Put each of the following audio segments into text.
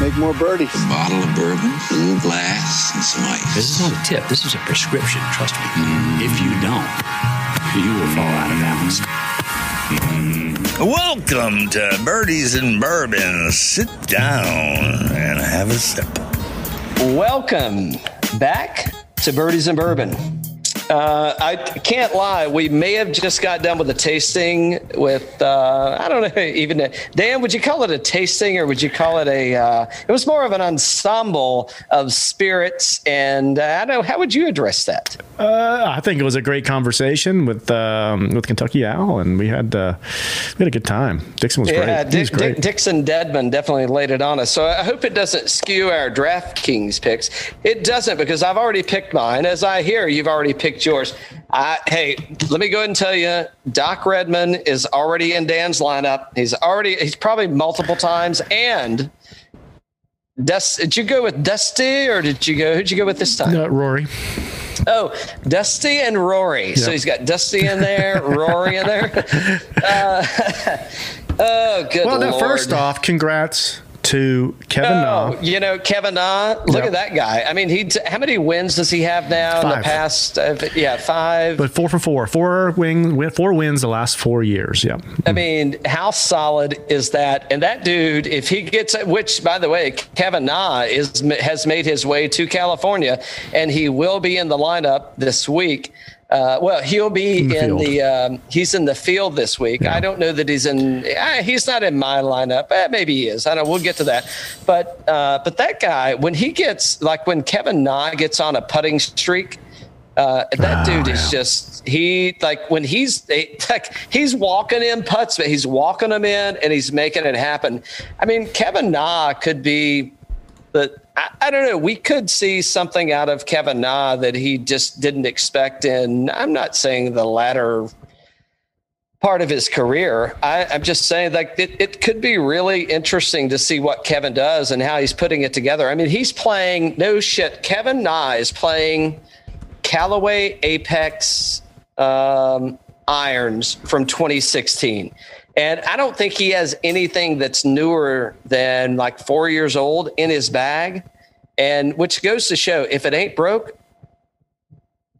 make more birdies. A bottle of bourbon, a little glass, and some ice. This is not a tip. This is a prescription. Trust me. Mm. If you don't, you will fall out of balance. Welcome to Birdies and Bourbon. Sit down and have a sip. Welcome back to Birdies and Bourbon. Uh, I can't lie. We may have just got done with a tasting with, uh, I don't know, even, a, Dan, would you call it a tasting or would you call it a, uh, it was more of an ensemble of spirits. And uh, I don't know, how would you address that? Uh, I think it was a great conversation with um, with Kentucky Owl, and we had uh, we had a good time. Dixon was yeah, great. Dick, was great. Dick, Dixon Dedman definitely laid it on us. So I hope it doesn't skew our DraftKings picks. It doesn't because I've already picked mine. As I hear, you've already picked yours. I, hey, let me go ahead and tell you, Doc Redman is already in Dan's lineup. He's already he's probably multiple times and. Dust, did you go with Dusty or did you go? Who'd you go with this time? No, Rory. Oh, Dusty and Rory. So he's got Dusty in there, Rory in there. Uh, oh, good Well, lord. now, first off, congrats to Kevin Oh, Na. you know Kevin Na. Look Yep. at that guy. I mean, he. How many wins does he have now in the past? Uh, yeah, five. But four for four, four wing, win- four wins the last four years. Yeah, I mean, how solid is that? And that dude, if he gets, it, which by the way, Kevin Na is has made his way to California, and he will be in the lineup this week. Uh, well, he'll be In in the the. um, he's in the field this week. I don't know that he's in. Uh, he's not in my lineup. Eh, maybe he is. I don't. Know. We'll get to that. But uh, but that guy, when he gets like when Kevin Na gets on a putting streak. Uh, that dude is just he like when he's they, like he's walking in putts, but he's walking them in and he's making it happen. I mean, Kevin Na could be the I, I don't know. We could see something out of Kevin Na that he just didn't expect. And I'm not saying the latter part of his career. I, I'm just saying like it, it could be really interesting to see what Kevin does and how he's putting it together. I mean, he's playing no shit. Kevin Na is playing Callaway Apex um, irons from 2016. And I don't think he has anything that's newer than like four years old in his bag. And which goes to show if it ain't broke,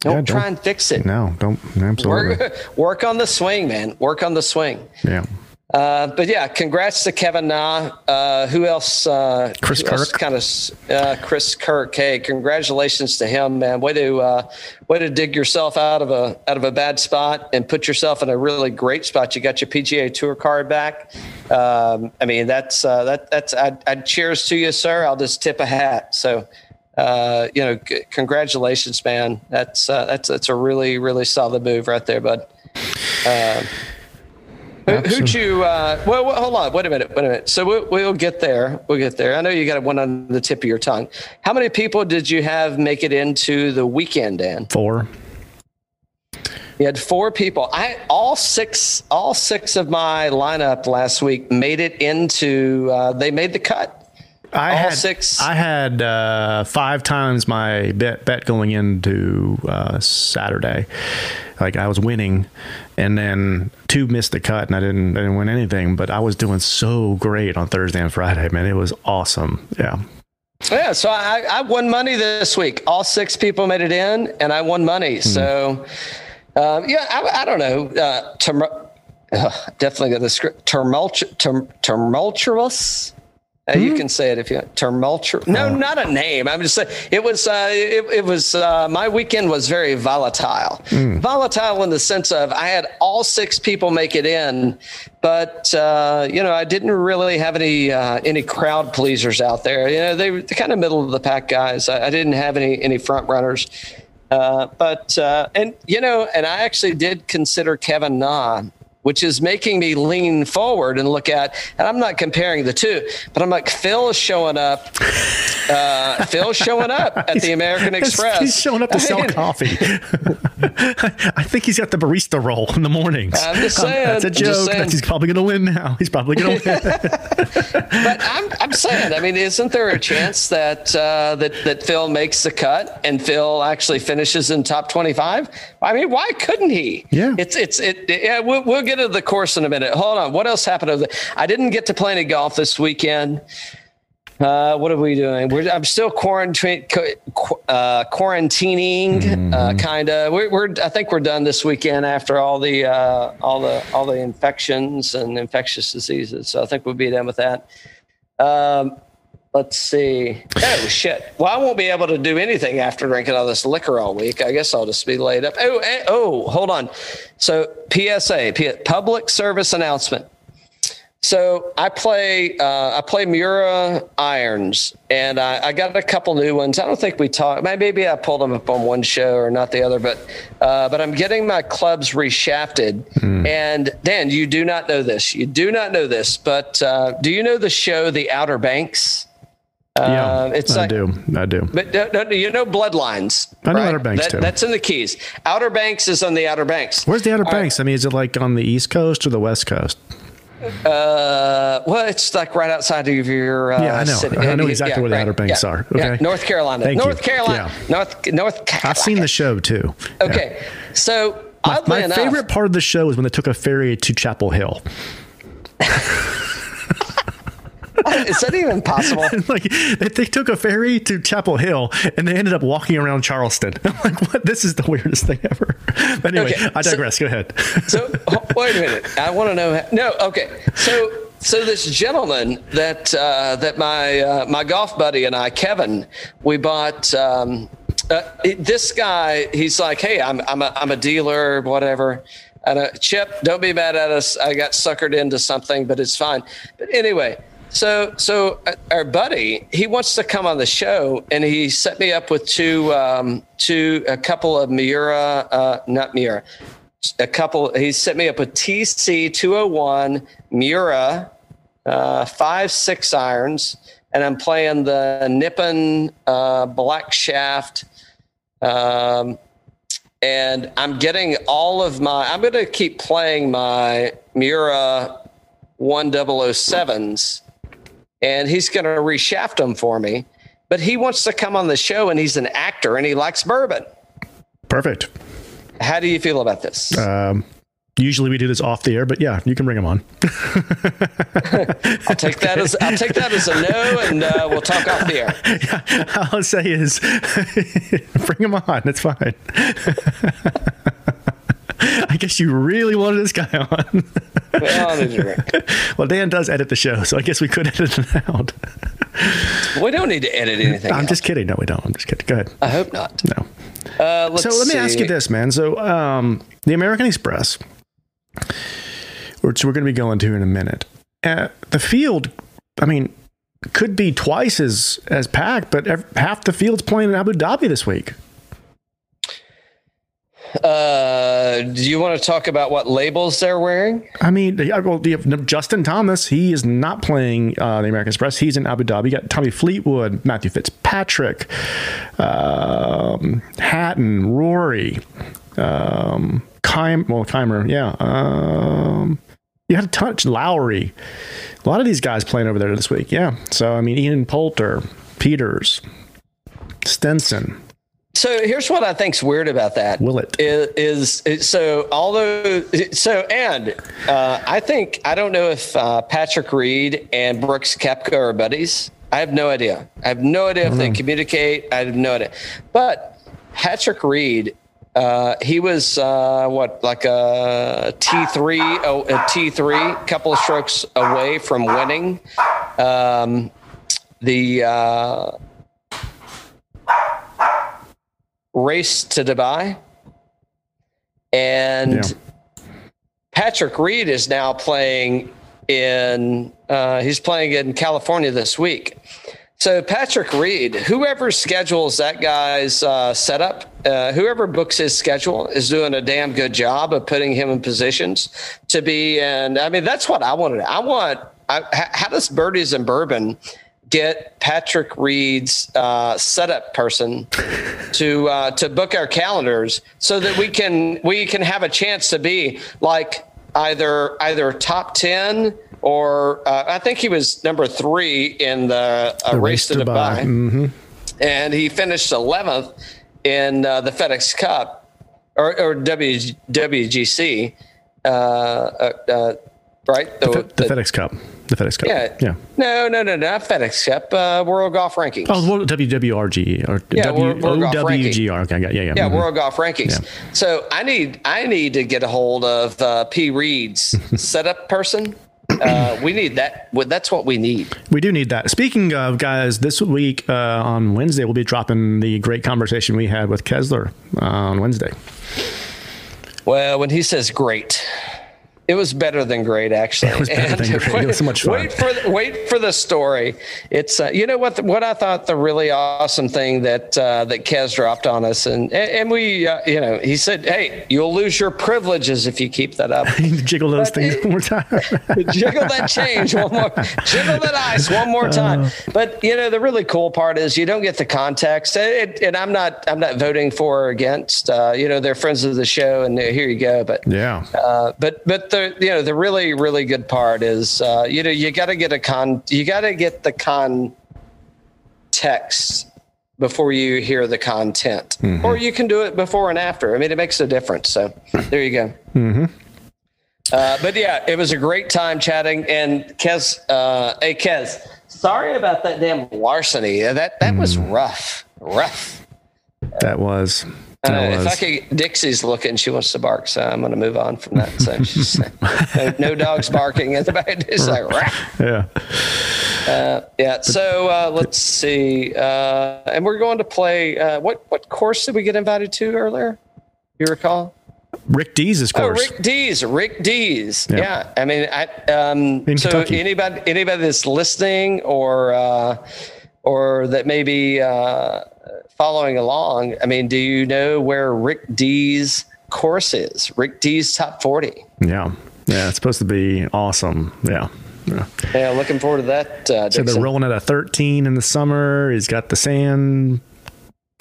don't, Yeah, try don't- and fix it. no, don't absolutely. Work, work on the swing, man. Work on the swing. Yeah, Uh, but yeah, congrats to Kevin Na. Uh, who else? Uh, Chris who Kirk. Kind of uh, Chris Kirk. Hey, congratulations to him, man. Way to uh, way to dig yourself out of a out of a bad spot and put yourself in a really great spot. You got your PGA Tour card back. Um, I mean, that's uh, that that's. I'd, I'd cheers to you, sir. I'll just tip a hat. So. Uh, you know, c- congratulations, man. That's uh, that's that's a really really solid move right there, bud. Who, who'd you? Uh, well, well, hold on. Wait a minute. Wait a minute. So we'll, we'll get there. We'll get there. I know you got one on the tip of your tongue. How many people did you have make it into the weekend, Dan? four. You had four people. I all six. All six of my lineup last week made it into. Uh, they made the cut. I All had six. I had uh, five times my bet bet going into uh, Saturday. Like I was winning, and then two missed the cut, and I didn't I didn't win anything. But I was doing so great on Thursday and Friday, man. It was awesome. Yeah. Yeah, so I, I won money this week. All six people made it in, and I won money. So, um, yeah, I, I don't know. Uh, tum- uh, definitely got the script. Tumultu- tum- tumultuous. Uh, You can say it if you tumultuous. No, not a name. I'm just saying it was. Uh, it, it was. Uh, my weekend was very volatile. Volatile in the sense of I had all six people make it in, but uh, you know I didn't really have any uh, any crowd pleasers out there. You know they were kind of middle of the pack guys. I, I didn't have any any front runners. Uh, but uh, and you know, and I actually did consider Kevin Na, which is making me lean forward and look at. And I'm not comparing the two, but I'm like Phil is showing up. Uh, Phil's showing up at the American Express. He's showing up to I sell mean, coffee. I think he's got the barista role in the mornings. I'm just saying, That's a joke. saying. He's probably going to win now. He's probably going to win. But I'm, I'm saying, I mean, isn't there a chance that uh, that that Phil makes the cut and Phil actually finishes in top 25? I mean, why couldn't he? Yeah. it's it's it. Yeah, we'll, we'll get to the course in a minute. Hold on, what else happened? Over the, I didn't get to play any golf this weekend. Uh, what are we doing? We're, I'm still quarantine, uh, quarantining, Mm-hmm. uh, kind of. We're, we're, I think we're done this weekend after all the, uh, all the, all the infections and infectious diseases. So I think we'll be done with that. Um, let's see. Oh shit! Well, I won't be able to do anything after drinking all this liquor all week. I guess I'll just be laid up. Oh, eh, oh, hold on. So PSA, public service announcement. So I play uh, I play Miura irons, and I, I got a couple new ones. I don't think we talked. Maybe I pulled them up on one show or not the other, but uh, but I'm getting my clubs reshafted. And Dan, you do not know this. You do not know this, but uh, do you know the show The Outer Banks? yeah, Uh, it's I like- do. I do. But no, no, you know Bloodlines. I know right? Outer Banks, That- too. That's in the Keys. Outer Banks is on the Outer Banks. Where's the Outer All right. Banks? I mean, is it like on the East Coast or the West Coast? Uh, well, it's like right outside of your. Uh, Yeah, I know. City. I know exactly where the Outer Banks yeah, are. yeah. Okay. North Carolina. Thank North you. Carolina. Yeah. North North Carolina. I've seen the show too. Yeah. Okay, so My, my enough, favorite part of the show is when they took a ferry to Chapel Hill. is that even possible? like they, took a ferry to Chapel Hill and they ended up walking around Charleston. I'm like, what? This is the weirdest thing ever. But anyway, Okay, I so- digress. Go ahead. so wait a minute. I want to know. No, okay. So so this gentleman that uh, that my uh, my golf buddy and I, Kevin, we bought. Um, uh, this guy, he's like, hey, I'm I'm a I'm a dealer, whatever. And uh, Chip, don't be mad at us. I got suckered into something, but it's fine. But anyway, so so uh, our buddy, he wants to come on the show, and he set me up with two um, two a couple of Miura, uh, not Miura, a couple. He set me up with TC 201 Miura, uh, five six irons, and I'm playing the Nippon uh, Black Shaft. Um, and I'm getting all of my. I'm going to keep playing my Miura 1007s, and he's going to reshaft them for me. But he wants to come on the show, and he's an actor, and he likes bourbon. Perfect. How do you feel about this? Um, usually we do this off the air, but yeah, you can bring him on. I'll take that as I'll take that as a no, and uh, we'll talk off the air. All I'll say is bring him on. It's fine. I guess you really wanted this guy on. Well, I need a drink. well, Dan does edit the show, so I guess we could edit it out. We don't need to edit anything. I'm just kidding. No, we don't. I'm just kidding. Go ahead. I hope not. No. Uh, let's So let me ask you this, man. So um, the American Express, which we're going to be going to in a minute, uh, the field, I mean, could be twice as as packed, but half the field's playing in Abu Dhabi this week. Uh, do you want to talk about what labels they're wearing? I mean, well, Justin Thomas. He is not playing uh, the American Express. He's in Abu Dhabi. You got Tommy Fleetwood, Matthew Fitzpatrick, um, Hatton, Rory, um, well, Kaymer, yeah. Um, you had a touch Lowry. A lot of these guys playing over there this week. Yeah. So I mean, Ian Poulter, Pieters, Stenson, So here's what I think's weird about that. Will it is, is so although so and uh, I think I don't know if uh, Patrick Reed and Brooks Koepka are buddies. I have no idea. I have no idea if they communicate. I have no idea. But Patrick Reed, uh, he was uh, what like a T three, oh, a T three, couple of strokes away from winning um, the. Uh, race to Dubai. And Yeah. Patrick Reed is now playing in, uh, he's playing in California this week. So Patrick Reed, whoever schedules that guy's uh, setup, uh, whoever books his schedule is doing a damn good job of putting him in positions to be. And I mean, that's what I wanted. I want. I, how does birdies and bourbon get Patrick Reed's uh, setup person to uh, to book our calendars so that we can we can have a chance to be like either either top ten or uh, I think he was number three in the, uh, The race, to Dubai, Mhm. and he finished eleventh in uh, the FedEx Cup or, or w, WGC, uh, uh, uh, right? The, the FedEx Cup. The FedEx Cup. Yeah. yeah. No, no, no, not FedEx Cup. Uh, World Golf Rankings. Oh, well, WWRG or Yeah, w- World- World OWGR. Okay, yeah, yeah. Yeah, mhm. World Golf Rankings. So I need I need to get a hold of uh, P. Reed's setup person. Uh, we need that. well, That's what we need. We do need that. Speaking of guys, this week uh, on Wednesday we'll be dropping the great conversation we had with Kessler uh, on Wednesday. Well, when he says great, it was better than great, actually. It was better than And great. It was so much fun. Wait for the, wait for the story. It's uh, you know what the, what I thought the really awesome thing that uh, that Kez dropped on us, and and, we uh, you know he said, hey, you'll lose your privileges if you keep that up. Jiggle those But things it- one more time. jiggle that change one more jiggle that ice one more time but you know the really cool part is you don't get the context It- and i'm not i'm not voting for or against uh, you know they're friends of the show and uh, here you go but yeah. uh, but but the you know the really really good part is uh, you know you got to get a con you got to get the context before you hear the content. Or you can do it before and after. I mean it makes a difference. So there you go. Uh, but yeah it was a great time chatting. And kez uh, hey kez sorry about that damn larceny. That that was rough. Rough. That was. Uh, if. I could, Dixie's looking, she wants to bark, so I'm going to move on from that. So she's no, no dogs barking in the back. It's like, "Rah." yeah. yeah. So uh, let's see, uh, and we're going to play. Uh, what what course did we get invited to earlier? You recall? Rick Dees' Oh, course. Oh, Rick Dees. Rick Dees. Yeah. Yeah. I mean, I um. So Kentucky. anybody anybody that's listening or uh, or that maybe uh, following along, I mean, do you know where Rick Dees' course is? Rick Dees' top forty. Yeah. Yeah. It's supposed to be awesome. Yeah. Yeah. Yeah, looking forward to that. Uh, So they're rolling at a 13 in the summer. He's got the sand.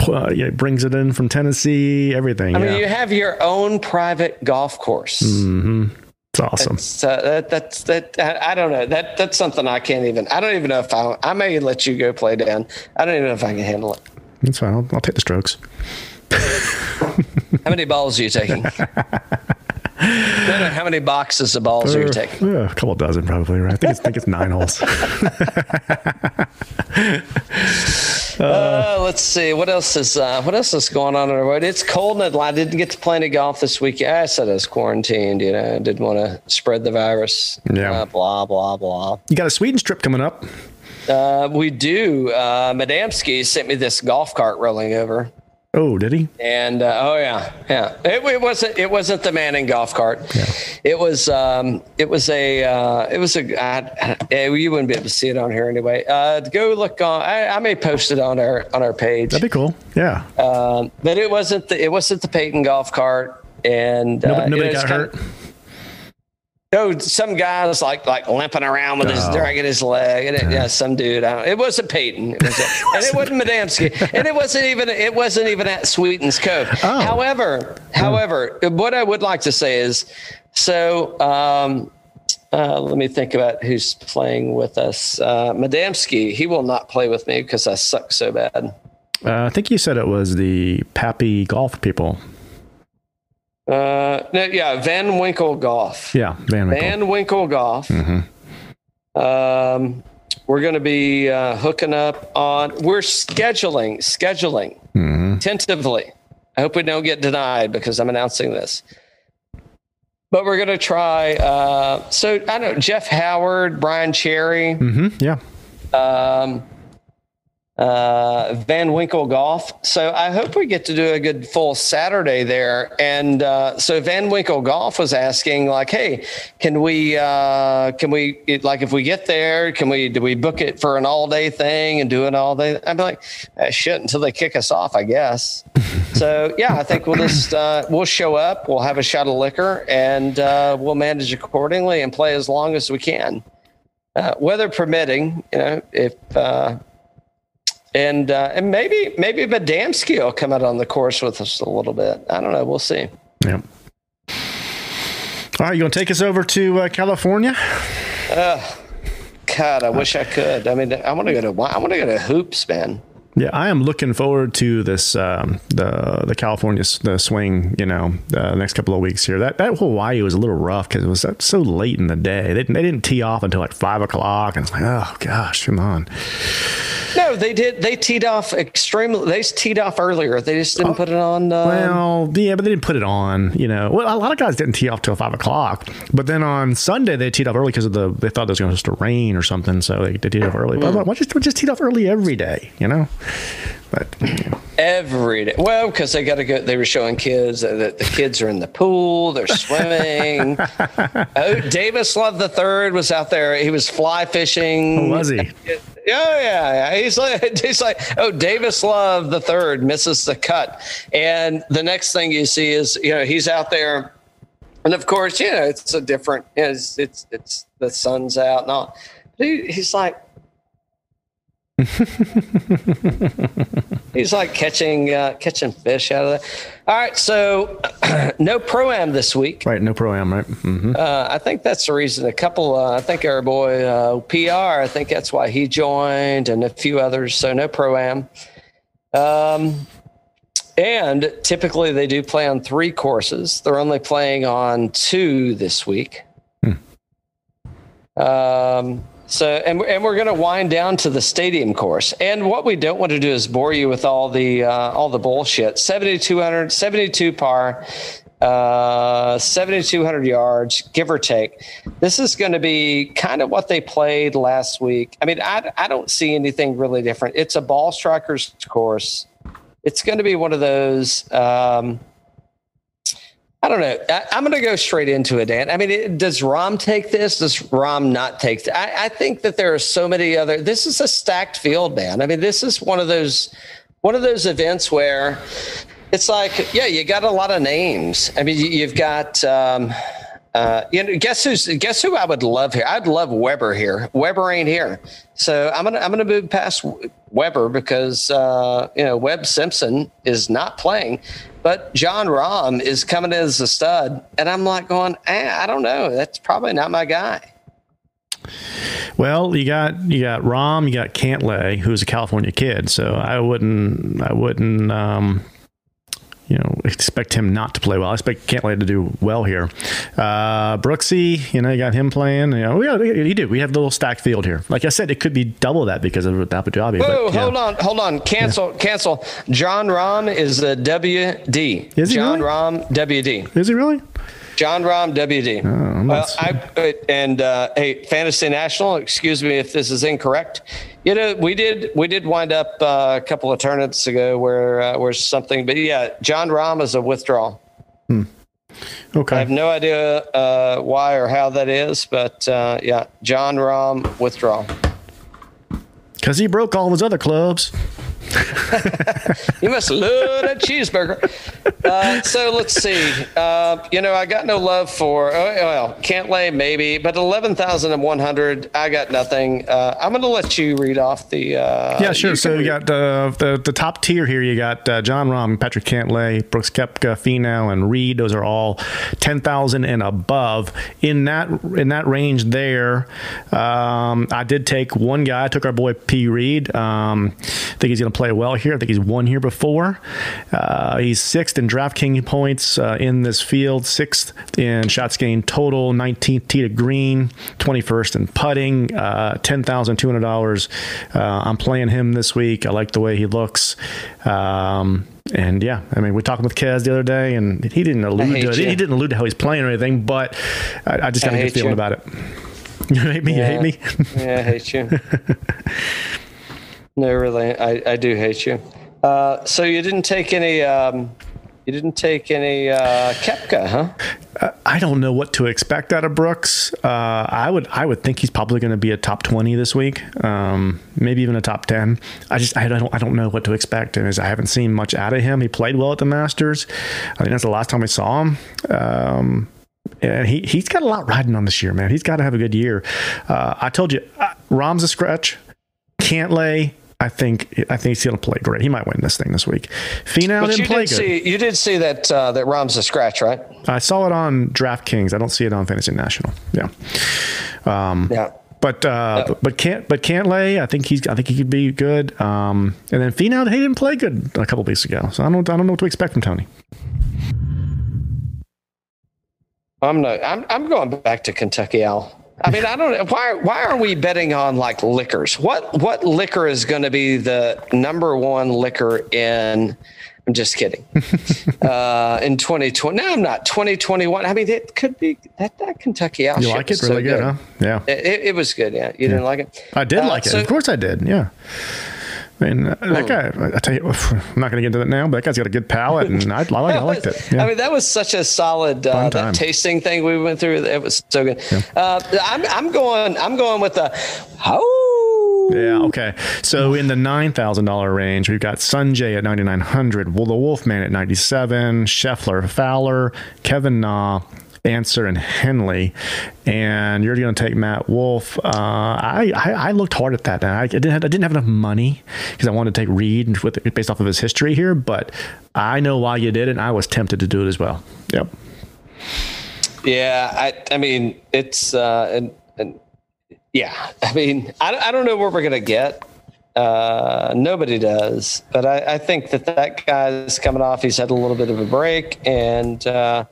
Uh, yeah, brings it in from Tennessee. Everything. I yeah. mean, you have your own private golf course. hmm It's awesome. It's, uh, that, that's that. I, I don't know. That that's something I can't even. I don't even know if I. I may let you go play Dan. I don't even know if I can handle it. That's fine. I'll, I'll take the strokes. How many balls are you taking? no, no. How many boxes of balls are you taking? Yeah, a couple dozen probably, right? I think it's, I think it's nine holes. Uh, let's see. What else is uh, what else is going on in the road? It's cold in Atlanta. I didn't get to play any golf this week. I said I was quarantined. You know, I didn't want to spread the virus. Yeah. Uh, blah blah blah. You got a Sweden trip coming up. Uh, we do. Uh, Madamsky sent me this golf cart rolling over. Oh, did he? And uh, oh yeah, yeah. It, it wasn't. It wasn't the Manning golf cart. It was. Um, it was a. Uh, it was a. I, I, you wouldn't be able to see it on here anyway. Uh, go look on. I, I may post it on our on our page. That'd be cool. Yeah. Um, but it wasn't. The, it wasn't the Peyton golf cart. And uh, nobody know, nobody got hurt. No, some guy was like like limping around with his Oh. dragging his leg, and it, yeah, some dude. I don't, it wasn't Peyton, it was and it wasn't Madamsky, and it wasn't even it wasn't even at Sweetens Cove. Oh. However, however, what I would like to say is, so um, uh, let me think about who's playing with us. Uh, Madamsky, he will not play with me because I suck so bad. Uh, I think you said it was the Pappy golf people. Uh, no, yeah, Van Winkle Golf. Yeah, Van Winkle. Van Winkle Golf. Um, we're going to be uh, hooking up on. We're scheduling, scheduling tentatively. I hope we don't get denied because I'm announcing this. But we're going to try. Uh, so I don't know Jeff Howard, Brian Cherry, hmm Yeah. um, uh, Van Winkle Golf. So I hope we get to do a good full Saturday there. And uh, so Van Winkle Golf was asking, like, hey, can we, uh, can we, it, like, if we get there, can we, do we book it for an all day thing and do it all day? I'm like, eh, shit, until they kick us off, I guess. so yeah, I think we'll just, uh, we'll show up, we'll have a shot of liquor, and uh, we'll manage accordingly and play as long as we can. Uh, weather permitting, you know, if uh, and uh, and maybe maybe Badamsky will come out on the course with us a little bit. I don't know. We'll see. Yeah. All right, you gonna take us over to uh, California? God, I wish I could. I mean, I want to go to I want to go to hoops, man. Yeah, I am looking forward to this um, the the California the swing. You know, the next couple of weeks here. That that Hawaii was a little rough because it was so late in the day. They, they didn't tee off until like five o'clock, and it's like, oh gosh, come on. No, they did. They teed off extremely. They teed off earlier. They just didn't put it on. Uh, Well, yeah, but they didn't put it on. You know, well, a lot of guys didn't tee off till five o'clock. But then on Sunday they teed off early because of the they thought it was going to just rain or something, so they, they teed off early. But why just why just teed off early every day? You know, but you know. every day. Well, because they got to go. They were showing kids that the kids are in the pool. They're swimming. oh, Davis Love the Third was out there. He was fly fishing. Oh, was he? Yeah, yeah, yeah. He's like, he's like, oh, Davis Love the third misses the cut, and the next thing you see is, you know, he's out there, and of course, you know, it's a different, it's it's, it's the sun's out and all. He, he's like, he's like catching uh, catching fish out of there. All right, so no pro am this week. right, no pro am, right? hmm Uh, I think that's the reason. A couple, uh, I think our boy uh, PR, I think that's why he joined, and a few others. So no pro am. Um, and typically they do play on three courses. They're only playing on two this week. Um, so, and, and we're going to wind down to the stadium course. And what we don't want to do is bore you with all the uh, all the bullshit. 7,200, 72 par, uh, 7,200 yards, give or take. This is going to be kind of what they played last week. I mean, I, I don't see anything really different. It's a ball strikers course. It's going to be one of those. Um, I don't know. I, I'm going to go straight into it, Dan. I mean, it, does Rahm take this? Does Rahm not take? Th- I, I think that there are so many other. This is a stacked field, man. I mean, this is one of those one of those events where it's like, yeah, you got a lot of names. I mean, you, you've got. Um, uh, you know, guess who's guess who I would love here? I'd love Weber here. Weber ain't here, so I'm gonna I'm gonna move past Weber because uh, you know Webb Simpson is not playing, but Jon Rahm is coming in as a stud, and I'm like going, eh, I don't know, that's probably not my guy. Well, you got you got Rahm, you got Cantlay, who's a California kid. So I wouldn't I wouldn't um, you know expect him not to play well. I expect Cantlay to do well here. Uh, Brooksy, you know, you got him playing. You know, we got, you do. We have the little stacked field here. Like I said, it could be double that because of Abu Dhabi. Whoa, but, yeah. hold on, hold on, cancel, cancel. Jon Rahm is the WD. Is he John really? Rahm WD. Is he really? Jon Rahm, WD. Not- I and uh, hey, Fantasy National. Excuse me if this is incorrect. You know, we did we did wind up uh, a couple of tournaments ago where uh, where something, but yeah, Jon Rahm is a withdrawal. I Okay. I have no idea uh, why or how that is, but uh, yeah, Jon Rahm withdrawal. Because he broke all his other clubs. You must love that cheeseburger. Uh, so let's see. Uh, you know, I got no love for, oh, well, Cantlay maybe, but 11,100, I got nothing. Uh, I'm going to let you read off the. Uh, Yeah, sure. so can you read- got uh, the the top tier here. You got uh, Jon Rahm, Patrick Cantlay, Brooks Koepka, Finau, and Reed. Those are all ten thousand and above. In that in that range there, um, I did take one guy. I took our boy P Reed. Um, I think he's going to play well here. I think he's won here before. Uh, he's sixth in DraftKings points uh, in this field, sixth in shots gained total, 19th tee to green, 21st in putting, uh, $10,200. Uh, I'm playing him this week. I like the way he looks. Um, and yeah, I mean, we talked with Kez the other day, and he didn't allude to it. you. He didn't allude to how he's playing or anything, but I, I just got a good feeling you. about it. You hate me? You hate me? yeah, I hate you. no, really, I, I do hate you. Uh, so you didn't take any. Um, you didn't take any uh, Koepka, huh? I don't know what to expect out of Brooks. Uh, I would I would think he's probably going to be a top twenty this week, um, maybe even a top ten. I just I don't I don't know what to expect, and as I haven't seen much out of him. He played well at the Masters. I think that's the last time we saw him. Um, and he he's got a lot riding on this year, man. He's got to have a good year. Uh, I told you, uh, Rahm's a scratch. Cantlay. I think I think he's going to play great. He might win this thing this week. Finau But didn't you play did good. see you did see that uh, that Rahm's a scratch, right? I saw it on DraftKings. I don't see it on Fantasy National. Yeah. Um, Yeah. But uh, but, but can't but Cantlay, I think he's I think he could be good. Um, and then Finau, he didn't play good a couple weeks ago, so I don't I don't know what to expect from Tony. I'm not. I'm I'm going back to Kentucky Owl. I mean, I don't. Why why are we betting on like liquors? What what liquor is going to be the number one liquor in? I'm just kidding. uh, in 2020, no, I'm not. 2021. I mean, it could be that that Kentucky Owl. You like it? was so Really good, huh? Yeah. It, it was good. Yeah, you didn't like it. I did Uh, like it. so- of course I did. Yeah. I mean, uh, that guy, I tell you, I'm not going to get into that now, but that guy's got a good palate, and I, I, like, I liked it. Yeah. I mean, that was such a solid uh, tasting thing we went through. It was so good. Uh, I'm, I'm going. I'm going with the. Oh. Yeah. Okay. So in the nine thousand dollar range, we've got Sungjae at ninety nine hundred, Well, the Wolfman at ninety seven, Scheffler, Fowler, Kevin Na. Ancer and Henley, and you're going to take Matt Wolff. Uh, I, I I looked hard at that, and I didn't have, I didn't have enough money because I wanted to take Reed with based off of his history here. But I know why you did and I was tempted to do it as well. Yep. Yeah, I I mean it's uh and, and yeah, I mean I, I don't know where we're gonna get. Uh, nobody does, but I, I think that that guy's coming off. He's had a little bit of a break, and uh,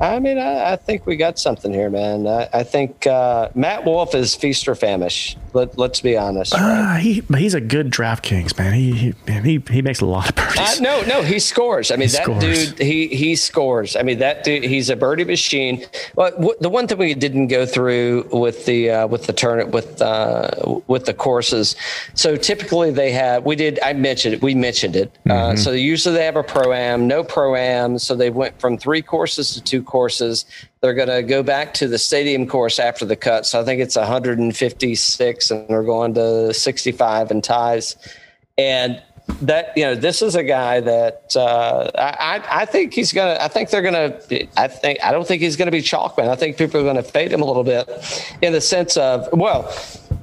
I mean I, I think we got something here, man. I, I think uh, Matt Wolff is feast or famish. Let, let's be honest. Right? Uh, he but he's a good DraftKings man. He he man, he, he makes a lot of birdies. Uh, no, no, he scores. I mean, that scores. dude, he he scores. I mean, that dude, he's a birdie machine. But w- the one thing we didn't go through with the uh, with the turn with uh, with the courses. So typically they have. We did. I mentioned it. We mentioned it. Uh, so usually they have a pro am, no pro am. So they went from three courses to two courses. They're going to go back to the stadium course after the cut. So I think it's 156, and they're going to 65 and ties. And that you know, this is a guy that uh, I I think he's gonna. I think they're gonna. I think I don't think he's gonna be chalkman. I think people are gonna fade him a little bit, in the sense of well,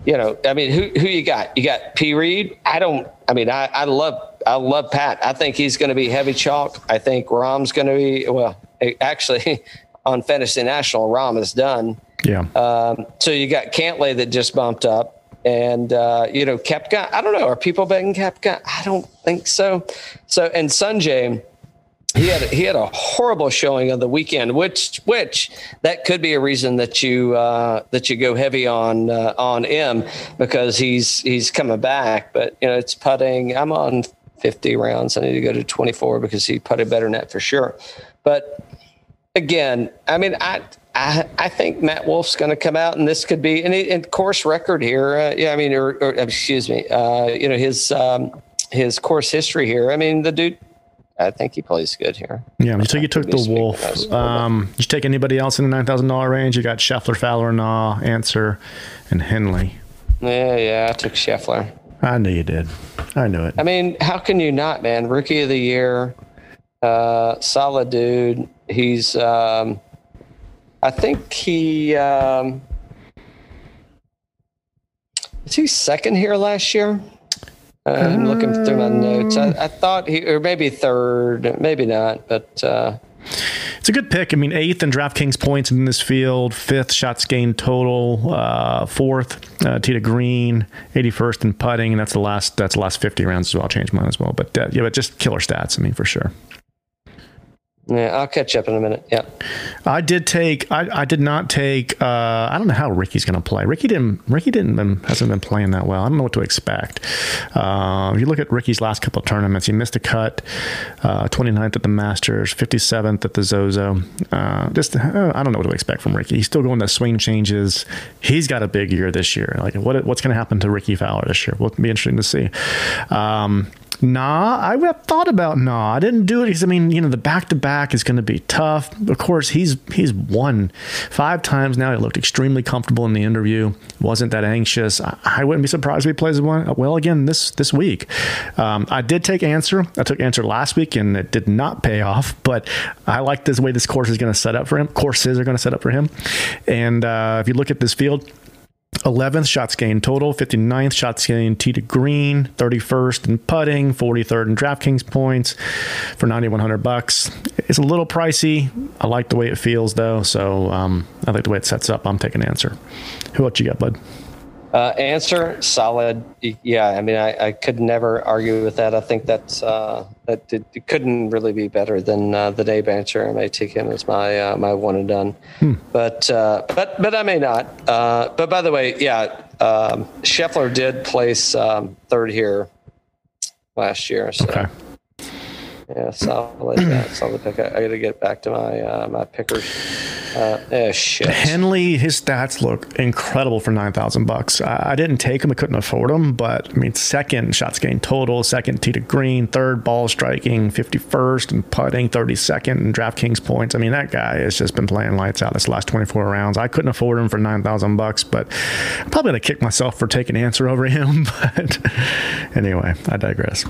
you know, I mean, who who you got? You got P Reed. I don't. I mean, I I love I love Pat. I think he's going to be heavy chalk. I think Rahm's going to be well. Actually, on Fantasy National, Rahm is done. yeah. Um, so you got Cantlay that just bumped up, and uh, you know Koepka. I don't know. Are people betting Koepka? I don't think so. So and Sungjae, he had he had a horrible showing on the weekend, which which that could be a reason that you uh, that you go heavy on uh, on Im because he's he's coming back. But you know it's putting. I'm on 50 rounds. I need to go to 24 because he putted better net for sure. But again, I mean, I I, I think Matt Wolff's going to come out, and this could be and, course record here. Uh, yeah, I mean, or, or excuse me, uh, you know his um, his course history here. I mean, the dude. I think he plays good here. Yeah, so you took the Wolf. as well, but- Um, did you take anybody else in the nine thousand dollar range? You got Scheffler, Fowler, Na, Ancer, and Henley. Yeah, yeah, I took Scheffler. I knew you did. I knew it. I mean, how can you not, man? Rookie of the year, uh, solid dude. He's, um, I think he, um, he second here last year? Uh, I'm looking through my notes. I, I thought he, or maybe third, maybe not, but uh, It's a good pick. I mean, eighth in DraftKings points in this field, fifth shots gained total, uh, fourth uh, tee to green, eighty first in putting, and that's the last. That's the last fifty rounds as well. I'll change mine as well, but uh, yeah, but just killer stats. I mean, for sure. Yeah, I'll catch up in a minute. Yeah. I did take. I, I did not take. Uh, I don't know how Rickie's going to play. Rickie didn't. Rickie didn't. Been, hasn't been playing that well. I don't know what to expect. Uh, you look at Rickie's last couple of tournaments. He missed a cut. Uh, 29th at the Masters, 57th at the Zozo. Uh, just uh, I don't know what to expect from Rickie. He's still going to swing changes. He's got a big year this year. Like what? What's going to happen to Rickie Fowler this year? Will be interesting to see. Um, Na, I thought about Na. I didn't do it because I mean, you know, the back to back is going to be tough. Of course, he's he's won five times now. He looked extremely comfortable in the interview. wasn't that anxious. I, I wouldn't be surprised if he plays one well again this this week. Um, I did take Ancer. I took Ancer last week and it did not pay off. But I like this way this course is going to set up for him. Courses are going to set up for him. And uh, if you look at this field. 11th shots gained total, 59th shots gained tee to green, 31st in putting, 43rd in DraftKings points for 9100 bucks. It's a little pricey. I like the way it feels though, so um, I like the way it sets up. I'm taking Ancer. Who else you got, bud? Uh, Ancer solid. Yeah, I mean, I, I could never argue with that. I think that's uh, that it, it couldn't really be better than uh, the Dave Ancer. I may take him as my uh, my one and done, but uh, but but I may not. Uh, but by the way, yeah, um, Scheffler did place um, third here last year. So. Okay. Yeah, solid. Yeah, solid pick. I, I got to get back to my uh, my pickers. Uh, eh, shit. Henley, his stats look incredible for nine thousand bucks. I, I didn't take him; I couldn't afford him. But I mean, second shots gained total, second tee to green, third ball striking, fifty first, and putting thirty second, and DraftKings points. I mean, that guy has just been playing lights out this last twenty four rounds. I couldn't afford him for nine thousand bucks, but I'm probably gonna kick myself for taking Ancer over him. But anyway, I digress.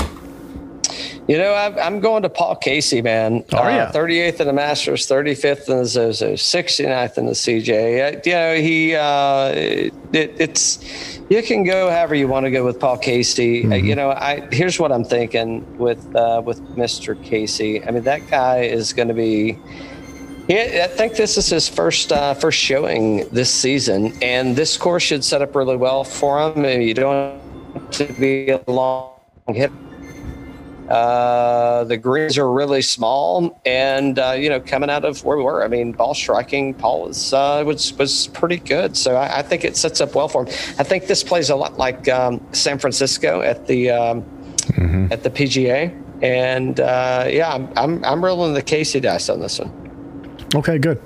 You know, I'm, I'm going to Paul Casey, man. Ya? Uh, 38th in the Masters, 35th in the Zozo, 69th in the CJ. Uh, you know, he, uh, it, it's, you can go however you want to go with Paul Casey. Uh, you know, I, here's what I'm thinking with, uh, with Mr. Casey. I mean, that guy is going to be, yeah, I think this is his first uh, first showing this season, and this course should set up really well for him. You don't have to be a long hit. Uh, the greens are really small, and uh, you know, coming out of where we were, I mean, ball striking, Paul was uh, was was pretty good. So I, I think it sets up well for him. I think this plays a lot like um, San Francisco at the um, at the PGA, and uh, yeah, I'm, I'm I'm rolling the Casey dice on this one. Okay, good.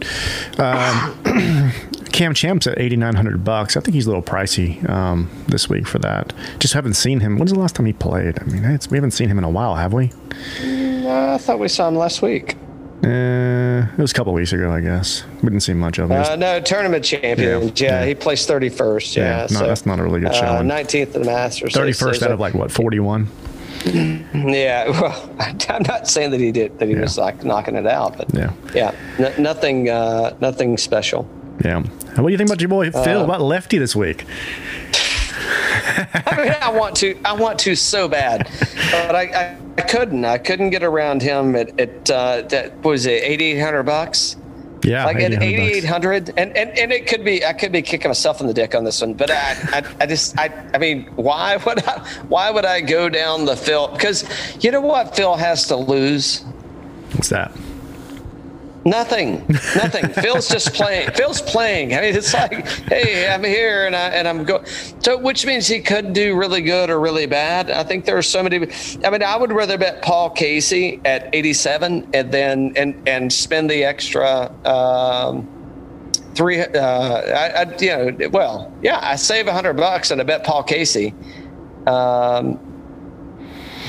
Um, Cam Champ's at eighty nine hundred bucks. I think he's a little pricey um, this week for that. Just haven't seen him. When's the last time he played? I mean, it's, we haven't seen him in a while, have we? Uh, I thought we saw him last week. Uh, it was a couple weeks ago, I guess. We didn't see much of him. Uh, no, tournament champion. Yeah, Yeah, yeah. he placed 31st. Yeah, Yeah, no, so, that's not a really good uh, showing. 19th in the Masters. 31st so- out of like what forty one. Yeah, well, I'm not saying that he did that he was like knocking it out, but Yeah. yeah, n- nothing, uh, nothing special. Yeah. What do you think about your boy Uh, Phil about lefty this week? I mean, I want to, I want to so bad, but I, I, I couldn't. I couldn't get around him at, at uh, that was it, 8,800 bucks. Yeah, like at 8,800 and, and and it could be i could be kicking myself in the dick on this one but i i, I just i i mean why would i why would i go down the phil because you know what phil has to lose What's that? Nothing. Nothing. Phil's just playing phil's playing. I mean it's like hey i'm here and i and i'm going so which means he could do really good or really bad. I think there are so many i mean i would rather bet paul casey at 87 and then and and spend the extra um three uh I, I you know well yeah i save a hundred bucks and i bet paul casey. Um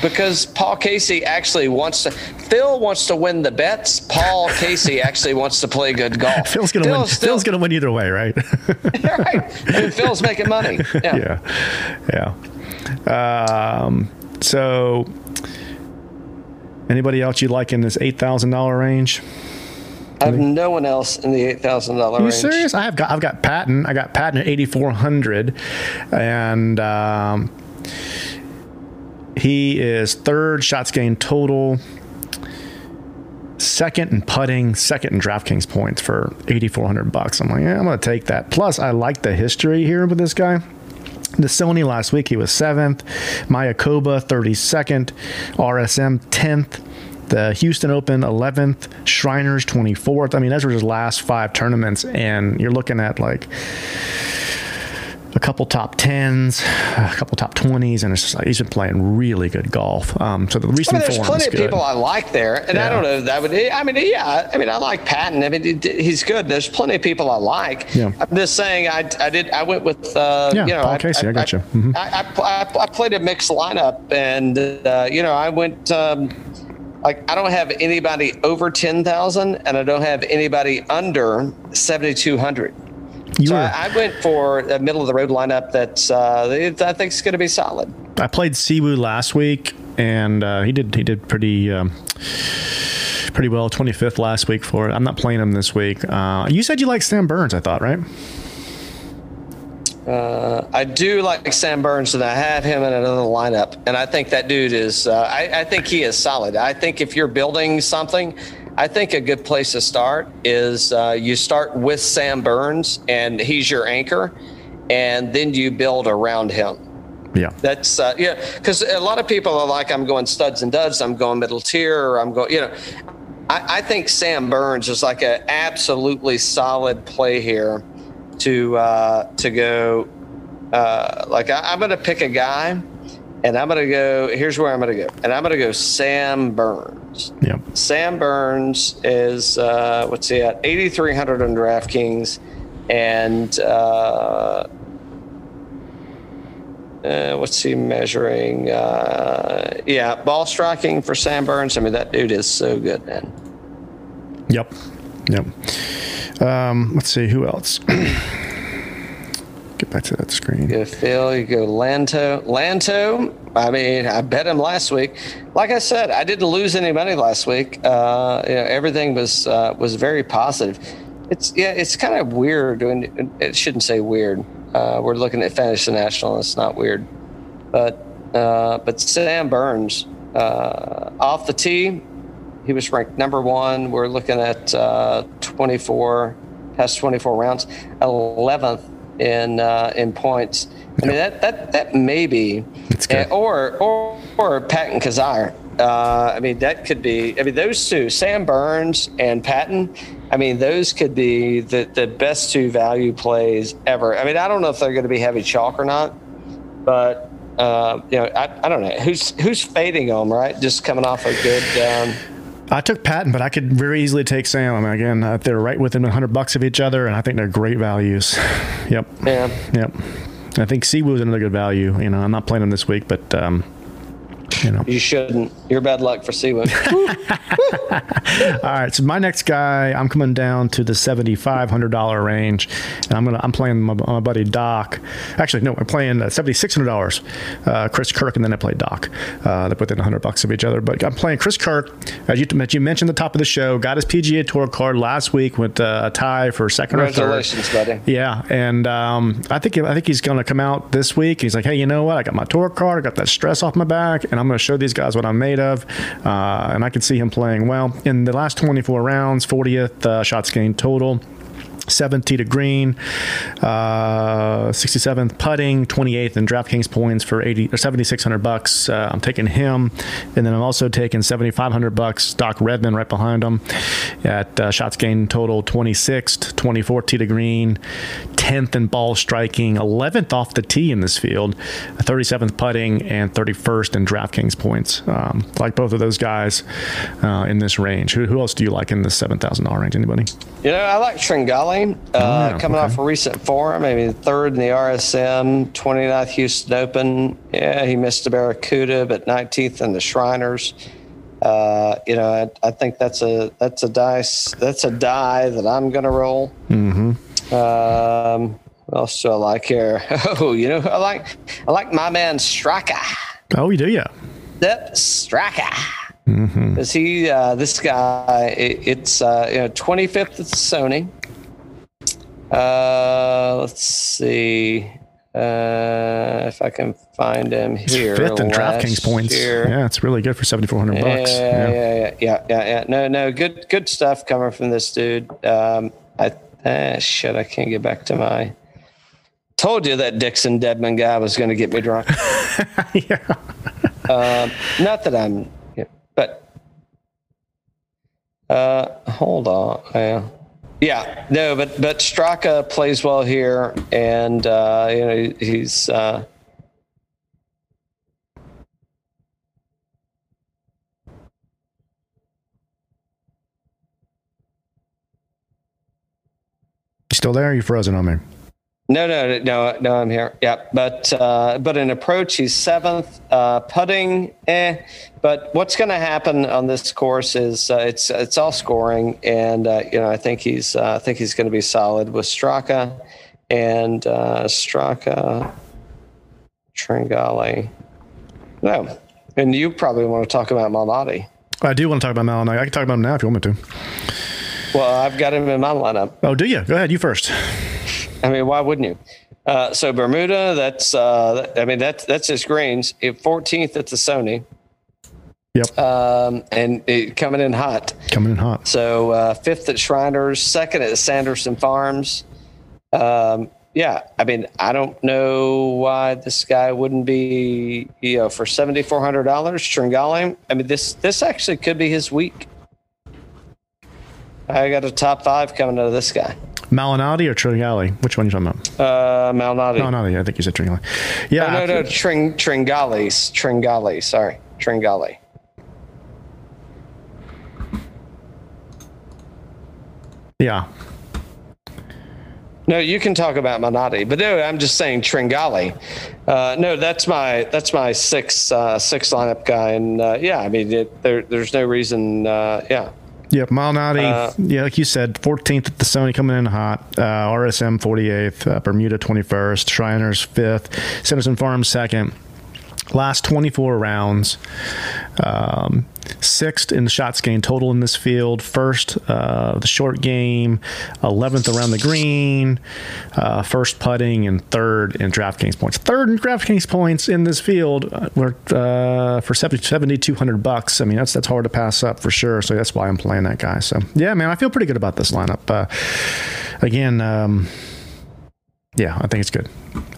because Paul Casey actually wants to. Phil wants to win the bets. Paul Casey actually wants to play good golf. Phil's gonna win. still- Phil's gonna win either way, right? right. And Phil's making money. Yeah. yeah, yeah. Um, so, anybody else you like in this eight thousand dollar range? I have no one else in the eight thousand dollar Are you serious? I have got I've got Patton. I got Patton at eighty four hundred, and um, he is third shots gained total, second in putting, second in DraftKings points for eighty four hundred bucks. I'm like, yeah, I'm gonna take that. Plus, I like the history here with this guy. The Sony last week, he was seventh. Mayakoba, 32nd. RSM, 10th. The Houston Open, 11th. Shriners, 24th. I mean, those were his last five tournaments. And you're looking at like a couple top 10s, a couple top 20s. And it's just like he's been playing really good golf. Um, so the I recent mean, there's plenty of people I like there, and I don't know. That would. I mean, yeah. I mean, I like Patton. I mean, he's good. There's plenty of people I like. Yeah. I'm just saying. I, I did. I went with. Uh, Yeah, you know, Paul I, Casey, I got you. Mhm. I, I, I, I played a mixed lineup, and uh, you know, I went. Um, like I don't have anybody over ten thousand, and I don't have anybody under seventy two hundred. You So were- I, I went for a middle of the road lineup that's uh, I think is going to be solid. I played Si Woo last week, and uh, he did he did pretty um, pretty well. Twenty fifth last week for it. I'm not playing him this week. Uh, you said you like Sam Burns, I thought, right? I do like Sam Burns, and I have him in another lineup. And I think that dude is. Uh, I, I think he is solid. I think if you're building something, I think a good place to start is uh, you start with Sam Burns, and he's your anchor. and then you build around him. Yeah. That's uh, yeah, because a lot of people are like, I'm going studs and duds, I'm going middle tier, or I'm going, you know. I, I think Sam Burns is like an absolutely solid play here to uh, to go. Uh, like I, I'm going to pick a guy, and I'm going to go. Here's where I'm going to go, and I'm going to go Sam Burns. Yep. Sam Burns is uh, what's he at? 8,300 on DraftKings, and uh, uh, what's he measuring? Uh, yeah, ball striking for Sam Burns. I mean, that dude is so good, man. Yep. Yep. Um, let's see who else. Get back to that screen. You go Phil, you go Lanto. Lanto, I mean, I bet him last week. Like I said, I didn't lose any money last week. Uh, you know, everything was uh, was very positive. It's yeah, it's kind of weird. When, it shouldn't say weird. Uh, we're looking at Fantasy National. It's not weird, but uh, but Sam Burns uh, off the tee, he was ranked number one. We're looking at uh, 24 past 24 rounds, 11th in uh, in points. I mean that that that may be, uh, or or or Patton Kizzire. Uh, I mean that could be. I mean those two, Sam Burns and Patton. I mean those could be the the best two value plays ever. I mean I don't know if they're going to be heavy chalk or not, but. Uh, you know, I, I don't know who's who's fading them, right? Just coming off a good um, I took Patton, but I could very easily take Sam. I mean, again, uh, they're right within 100 bucks of each other, and I think they're great values. yep. Yeah. Yep. I think Si Woo is another good value. You know, I'm not playing him this week, but um, you know. You shouldn't. You're bad luck for Si Woo. All right, so my next guy, I'm coming down to the seventy-five hundred dollar range, and I'm gonna I'm playing my, my buddy Doc. Actually, no, I'm playing uh, seventy-six hundred dollars. Uh, Chris Kirk, and then I play Doc. Uh, they're within hundred bucks of each other, but I'm playing Chris Kirk. As you, as you mentioned at the top of the show, got his PGA Tour card last week with uh, a tie for second or third. Congratulations, buddy. Yeah, and um, I think I think he's going to come out this week. He's like, hey, you know what? I got my tour card. I got that stress off my back, and I'm going to show these guys what I'm made of. Uh, and I can see him playing well in the last 24 rounds, 40th uh, shots gained total. 70 to green, uh, 67th putting, 28th in DraftKings points for 80 or 7600 bucks. Uh, I'm taking him, and then I'm also taking 7500 bucks. Doc Redman right behind him at uh, shots gained total 26th, 24th tee to green, 10th in ball striking, 11th off the tee in this field, 37th putting, and 31st in DraftKings points. Um, like both of those guys uh, in this range. Who, who else do you like in the $7,000 range? Anybody? Know, I like Tringale. Uh, Oh, coming okay. off a recent form, I mean, third in the RSM, 29th Houston Open. Yeah, he missed the Barracuda, but 19th in the Shriners. Uh, you know, I, I think that's a that's a dice that's a die that I'm going to roll. Mm-hmm. Um, what else do I like here? Oh, you know, I like I like my man Straka. Oh, you do, yeah. Yep, Straka. Is he uh, this guy? It, it's uh, you know 25th at Sony. Uh, let's see uh, if I can find him here. Fifth in DraftKings points. year. Yeah, it's really good for 7400 bucks. Yeah, Yeah. yeah, yeah, yeah, yeah, yeah. No, no, good, good stuff coming from this dude. Um, I ah, shit, I can't get back to my. Told you that Dixon Dedman guy was going to get me drunk. yeah. Um, not that I'm, but uh, hold on. Yeah. Yeah, no, but but Straka plays well here, and uh, you know he's. Uh, still there? You frozen on me. No, no, no, no. I'm here. Yeah, but uh, but in approach, he's seventh. Uh, putting, eh. But what's going to happen on this course is uh, it's it's all scoring, and uh, you know I think he's uh, I think he's going to be solid with Straka and uh, Straka, Tringale. No, and you probably want to talk about Malnati. I do want to talk about Malnati. I can talk about him now if you want me to. Well, I've got him in my lineup. Oh, do you? Go ahead. You first. I mean, why wouldn't you? Uh, so Bermuda, that's uh, I mean that's that's his greens. Fourteenth at the Sony, Yep. um, and it, coming in hot. Coming in hot. So uh, fifth at Shriners, second at Sanderson Farms. Um, yeah, I mean, I don't know why this guy wouldn't be, you know, for seventy four hundred dollars, Tringale. I mean, this this actually could be his week. I got a top five coming out of this guy. Malinati or Tringale? Which one are you talking about? Uh, Malnati. Malinati. I think you said Tringale. Yeah. Oh, no, no, Tring, Tringales. Tringale. Sorry. Tringale. Yeah. No, you can talk about Manati, but no, I'm just saying Tringale. Uh, no, that's my that's my six uh, six lineup guy, and uh, yeah, I mean, it, there, there's no reason. Uh, yeah, Yep, Malnati. Uh, yeah, like you said, 14th at the Sony coming in hot. Uh, RSM 48th, uh, Bermuda 21st, Shriners 5th, Sanderson Farms 2nd. Last 24 rounds, um, sixth in the shots gained total in this field. First, uh, the short game, 11th around the green, uh, first putting, and third in DraftKings points. Third in DraftKings points in this field uh, were, uh, for 7,200 bucks. I mean, that's that's hard to pass up for sure. So that's why I'm playing that guy. So yeah, man, I feel pretty good about this lineup. Uh, again, um, yeah, I think it's good.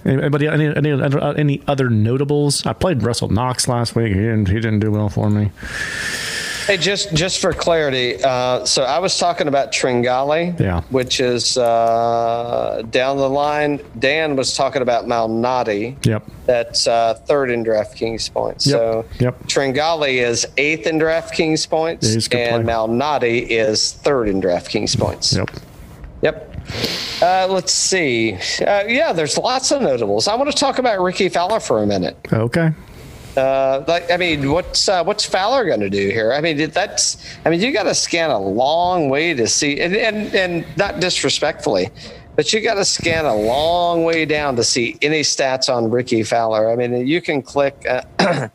Anybody, any, any, any other notables? I played Russell Knox last week. He didn't, he didn't do well for me. Hey, just just for clarity, uh, so I was talking about Tringale, Yeah. which is uh, down the line. Dan was talking about Malnati. Yep. That's uh, third in DraftKings points. Yep, So yep. Tringale is eighth in DraftKings points, Yeah, he's a good and. Malnati is third in DraftKings points. Yep. Yep. Uh, let's see. Uh, yeah, there's lots of notables. I want to talk about Rickie Fowler for a minute. Okay. Uh, like, I mean, what's uh, what's Fowler going to do here? I mean, that's. I mean, you got to scan a long way to see, and and, and not disrespectfully, but you got to scan a long way down to see any stats on Rickie Fowler. I mean, you can click. Uh,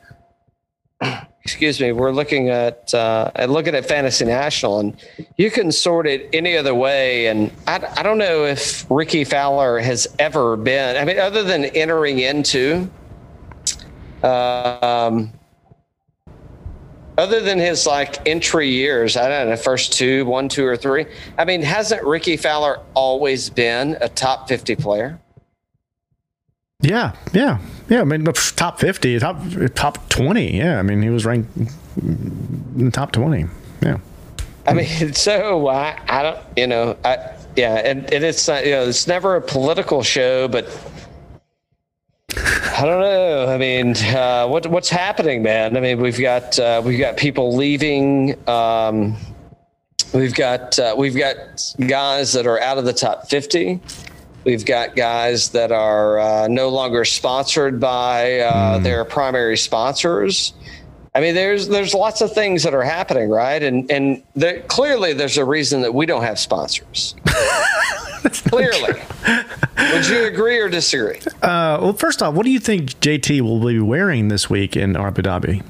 excuse me. We're looking at uh, at looking at Fantasy National, and you can sort it any other way. And I, I don't know if Rickie Fowler has ever been. I mean, other than entering into um, other than his like entry years, I don't know, first two, one, two, or three. I mean, hasn't Rickie Fowler always been a top 50 player? Yeah. Yeah. Yeah. I mean, top 50, top, top 20. Yeah. I mean, he was ranked in the top 20. Yeah. I mean, so I, I don't, you know, I, yeah, and, and it's not, you know, it's never a political show, but I don't know. I mean, uh, what what's happening, man? I mean, we've got uh, we've got people leaving. Um, we've got uh, we've got guys that are out of the top fifty. We've got guys that are uh, no longer sponsored by uh, their primary sponsors. I mean, there's there's lots of things that are happening, right? And and there, clearly, there's a reason that we don't have sponsors. clearly, would you agree or disagree? Uh, well, first off, what do you think JT will be wearing this week in Abu Dhabi?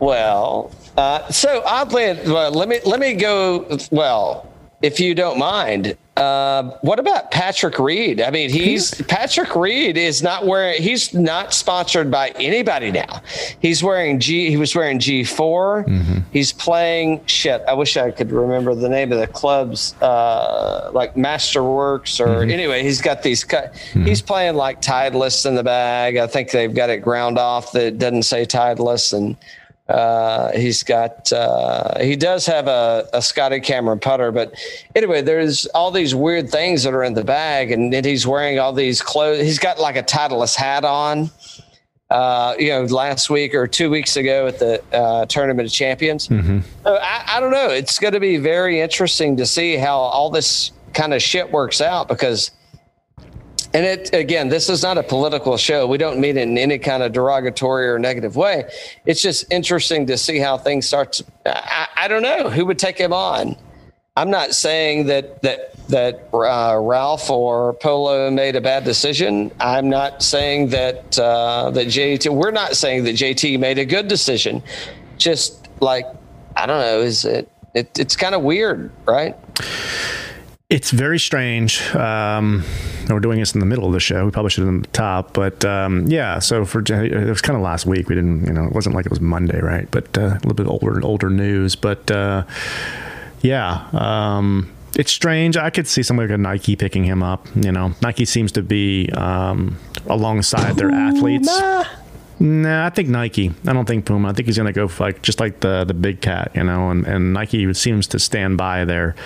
Well, uh, so oddly, well, let me let me go. Well, if you don't mind, uh, what about Patrick Reed? I mean, he's Patrick Reed is not wearing. He's not sponsored by anybody now. He's wearing G. He was wearing G 4 He's playing shit. I wish I could remember the name of the clubs, uh, like Masterworks or anyway. He's got these. Cut, He's playing like Titleist in the bag. I think they've got it ground off that doesn't say Titleist and. Uh, he's got uh, he does have a, a Scotty Cameron putter, but anyway, there's all these weird things that are in the bag, and then he's wearing all these clothes. He's got like a Titleist hat on. Uh, you know, last week or two weeks ago at the uh, Tournament of Champions. So I, I don't know. It's going to be very interesting to see how all this kind of shit works out because and it again, this is not a political show. We don't mean it in any kind of derogatory or negative way. It's just interesting to see how things start. To, I, I don't know who would take him on. I'm not saying that that that uh, Ralph or Polo made a bad decision. I'm not saying that uh, that JT. We're not saying that JT made a good decision. Just like I don't know, is it? it it's kind of weird, right? It's very strange. Um, we're doing this in the middle of the show. We published it in the top, but um, yeah. So for it was kind of last week. We didn't, you know, it wasn't like it was Monday, right? But uh, a little bit older, older news. But uh, yeah, um, it's strange. I could see somebody like a Nike picking him up. You know, Nike seems to be um, alongside their athletes. Nah, I think Nike. I don't think Puma. I think he's going to go like just like the the big cat, you know. And, and Nike seems to stand by their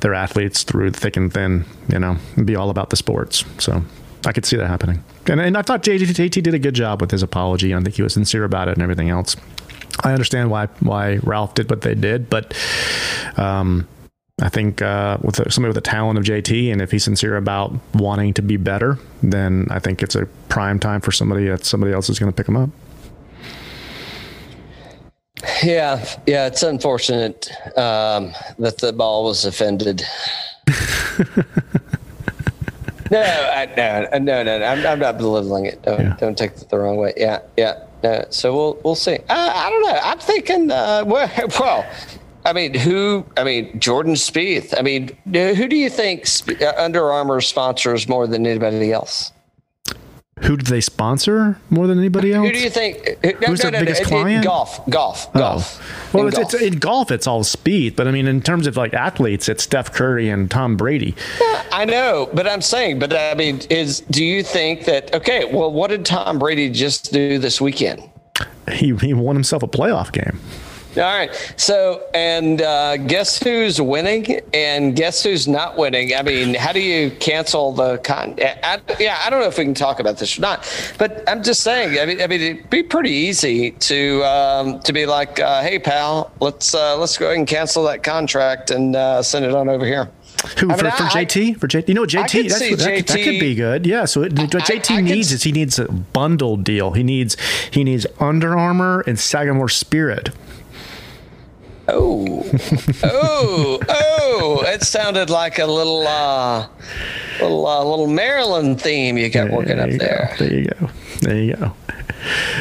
their athletes through thick and thin, you know, and be all about the sports. So I could see that happening. And, and I thought JT, did a good job with his apology. I think he was sincere about it and everything else. I understand why why Ralph did what they did, but um, I think uh, with somebody with the talent of JT, and if he's sincere about wanting to be better, then I think it's a prime time for somebody that somebody else is going to pick him up. Yeah, yeah, it's unfortunate um, that the ball was offended. no, I, no, no, no, no. I'm, I'm not belittling it. Don't, Yeah. don't take it the wrong way. Yeah, yeah. No, so we'll we'll see. Uh, I don't know. I'm thinking. Uh, well, well, I mean, who? I mean, Jordan Spieth. I mean, who do you think Sp- uh, Under Armour sponsors more than anybody else? Who do they sponsor more than anybody else? Who do you think? No, Who's no, their no, biggest no, in- in client? golf, golf, golf. Oh. Well, In it's, golf. it's in golf. It's all speed, but I mean, in terms of like athletes, it's Steph Curry and Tom Brady. I know, but I'm saying, but I mean, is do you think that okay? Well, what did Tom Brady just do this weekend? He he won himself a playoff game. All right. So, and uh, guess who's winning and guess who's not winning? I mean, how do you cancel the con? I, yeah, I don't know if we can talk about this or not, but I'm just saying. I mean, I mean, it'd be pretty easy to um, to be like, uh, "Hey, pal, let's uh, let's go ahead and cancel that contract and uh, send it on over here." Who I for, mean, for I- JT? For JT, you know JT? could That's, what- that, could- that could be good. Yeah. So it, what JT I could needs s- is he needs a bundled deal. He needs he needs Under Armour and Sagamore Spirit. Oh, oh, oh! It sounded like a little, uh, little, uh, little Maryland theme you got working up there. Go. There you go. There you go.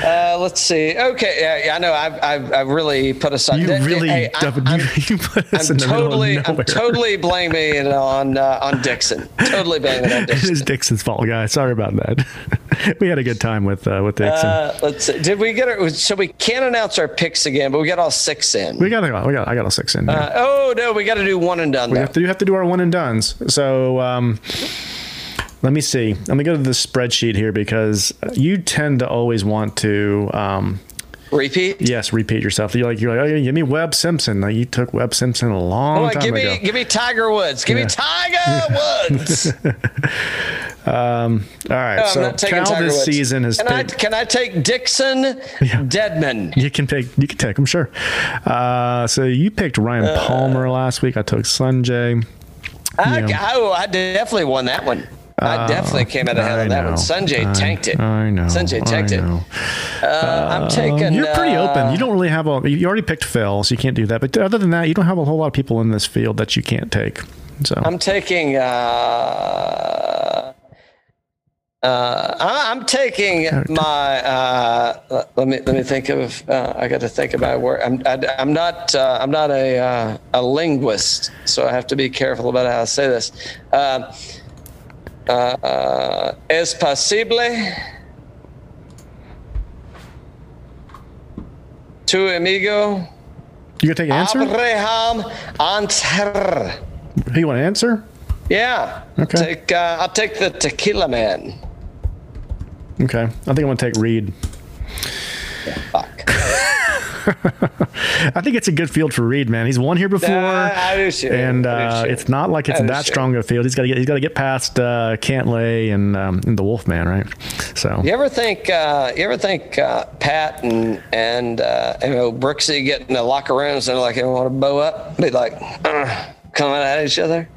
Uh, let's see. Okay, yeah, yeah, I know. I've, I've, I've really put aside. You Hey, really hey, I- you, I'm, you put us I'm totally, I'm totally blaming it on uh, on Dixon. Totally blaming it on Dixon. is Dixon's fault, guys. Sorry about that. we had a good time with uh, with Dixon. Uh, let's see. Did we get it? So we can't announce our picks again, but we got all six in. we got we got I got a six in. There. Uh, oh no, we got to do one and done. we Though. have to, you have to do our one and duns. So um, let me see. Let me go to the spreadsheet here because you tend to always want to. Um, Repeat. yes, repeat yourself. You're like, you're like, oh, give me Webb Simpson. Like, you took Webb Simpson a long on, time give ago. me, give me Tiger Woods. Give Yeah. me Tiger Woods. All right, No, so Cal Tiger this Woods. season has Can I, can I take Dixon Dedman? You can take you can take them, sure. Uh, so you picked Ryan Uh, Palmer last week. I took Sungjae. I, Yeah. oh, I definitely won that one. I definitely came out ahead I on that know. one. Sungjae I- tanked it. I know. Sungjae tanked I it. Uh, I'm taking. You're pretty uh, open. You don't really have a. You already picked Phil, so you can't do that. But other than that, you don't have a whole lot of people in this field that you can't take. So I'm taking. Uh, uh, I- I'm taking my. Uh, let me let me think of. Uh, I got to think about where I'm. I, I'm not. Uh, I'm not a uh, a linguist, so I have to be careful about how I say this. Uh, es posible. Tu amigo you gonna take an answer? Abraham Ancer. Who you want to answer? Yeah. Okay. Take, uh, I'll take the Tequila Man. Okay, I think I'm gonna take Reed. Fuck. I think it's a good field for Reed, man. He's won here before, I and I uh, it's not like it's that strong of a field. He's got to get he's got to get past uh, Cantlay and um, and the Wolfman, right? So You ever think? Uh, you ever think uh, Pat and and uh, you know Brooksy get in the locker rooms and they're like they want to bow up? Be like coming at each other.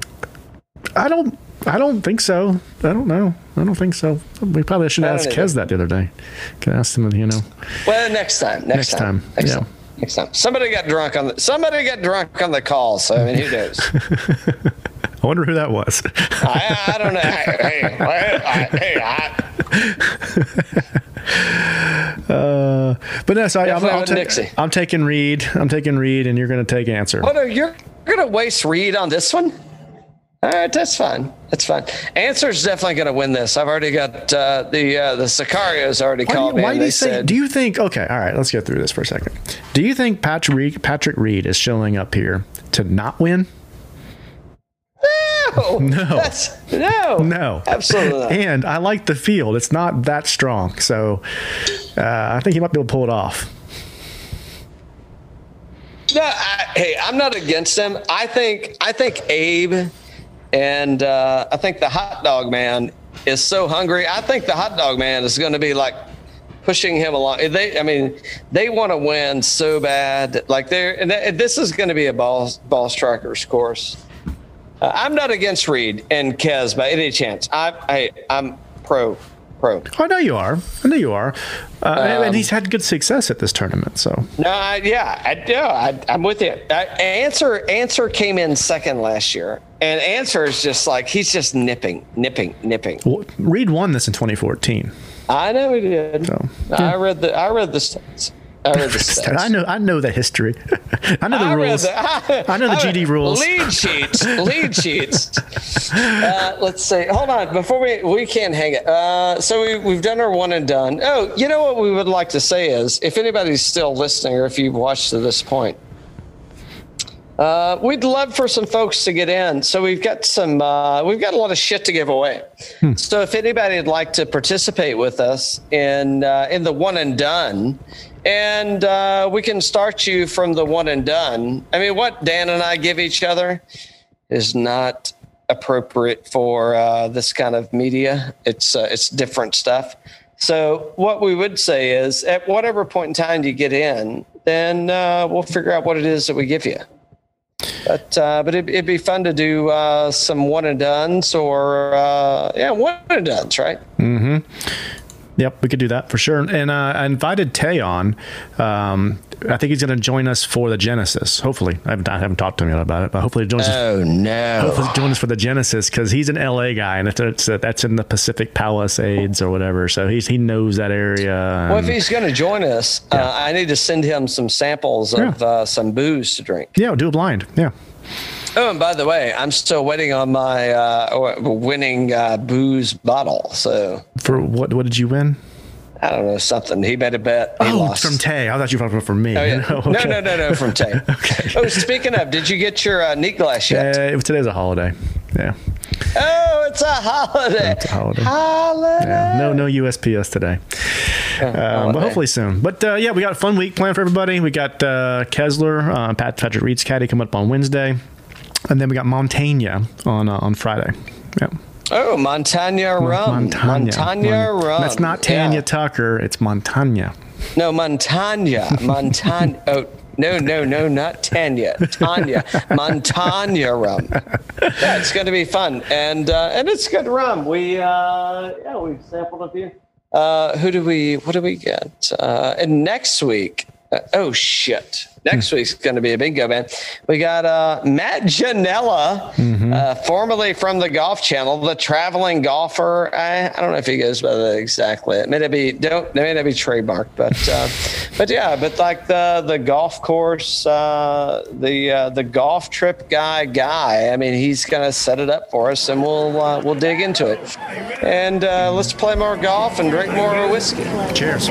I don't. I don't think so. I don't know. I don't think so. We probably should ask either. Kez that the other day. Could ask him, you know. Well, next time. Next, Next time. time, Next yeah. time. Next time. Somebody got drunk on the. Somebody got drunk on the call. So I mean, who knows? I wonder who that was. I, I don't know. Hey, hey, I, hey, I, uh, but no, so I, I'll ta- taking Reed. I'm taking Reed, and you're going to take Ancer. Oh no, you're gonna waste Reed on this one. All right, that's fine. That's fine. Ancer's definitely going to win this. I've already got uh, the uh, the Sicarios already Why, called do me. you, why do you say? said, Do you think? Okay, all right. Let's go through this for a second. Do you think Patrick Reed, Patrick Reed is showing up here to not win? No, No. that's, no, No, absolutely not. And I like the field; it's not that strong, so uh, I think he might be able to pull it off. No, I, hey, I'm not against him. I think I think Abe and uh, I think the hot dog man is so hungry. I think the hot dog man is going to be like pushing him along. They, I mean, they want to win so bad. Like they're and th- this is going to be a ball ball strikers course. Uh, I'm not against Reed and Kez by any chance. I, I I'm pro pro. I know you are. I know you are. Uh, Um, and he's had good success at this tournament. So No, I, yeah, I do. I, I'm with you. I, Ancer Ancer came in second last year, and Ancer is just like he's just nipping, nipping, nipping. well, Reed won this in 2014. I know he did. So, I read the I read the stats. I read the stats. I know. I know the history. I know the I rules. the- I know the read- GD rules. Lead sheets. Lead sheets. Uh, let's see. Hold on. Before we we can't hang it. Uh, so we we've done our one and done. Oh, you know what we would like to say is, if anybody's still listening or if you've watched to this point, uh, we'd love for some folks to get in. So we've got some. Uh, we've got a lot of shit to give away. So if anybody would like to participate with us in uh, in the one and done, and uh, we can start you from the one and done. I mean, what Dan and I give each other is not appropriate for uh, this kind of media. It's uh, it's different stuff. So what we would say is, at whatever point in time you get in, then uh, we'll figure out what it is that we give you. But uh, but it'd, it'd be fun to do uh, some one and dones or uh, yeah one and dones, right? Yep, we could do that for sure. And uh, I invited Tay on. Um, I think he's going to join us for the Genesis. Hopefully, I haven't, I haven't talked to him yet about it, but hopefully, he joins us. Oh no! Hopefully, join us for the Genesis because he's an LA guy, and it's, it's that's in the Pacific Palisades or whatever. So he's he knows that area. Well, if he's going to join us, uh, I need to send him some samples of Yeah. uh, some booze to drink. yeah, do a blind. Yeah. Oh, and by the way, I'm still waiting on my uh, winning uh, booze bottle. So For what? What did you win? I don't know something. He made a bet. He oh, lost. from Tay. I thought you were talking from me. Oh, yeah. Oh, No, okay. no, no, no, from Tay. Okay. Oh, speaking of, did you get your uh, neat glass yet? Uh, today's a holiday. Yeah. Oh, it's a holiday. It's a holiday. Holiday. Yeah, no, no USPS today. Um, but hopefully soon. But uh, yeah, we got a fun week planned for everybody. We got uh, Kessler, uh, Pat Patrick Reed's caddy coming up on Wednesday, and then we got Montaigne on uh, on Friday. Yeah, Oh, Montanya rum. Montanya Mon- rum. That's not Tanya Yeah. Tucker. It's Montaigne. No, Montanya. Montanya. oh, no, no, no, not Tanya. Tanya. Montanya rum. Yeah, it's going to be fun, and uh, and it's good rum. We uh, yeah, we've sampled a few. Uh, who do we? What do we get? Uh, and next week. Uh, oh shit! Next week's going to be a bingo man. We got uh, Matt Ginella, uh, formerly from the Golf Channel, the traveling golfer. I, I don't know if he goes by that exactly. It may not be don't it may not be trademarked, but uh, but yeah, but like the the golf course, uh, the uh, the golf trip guy guy. I mean, he's going to set it up for us, and we'll uh, we'll dig into it. And uh, let's play more golf and drink more whiskey. Cheers.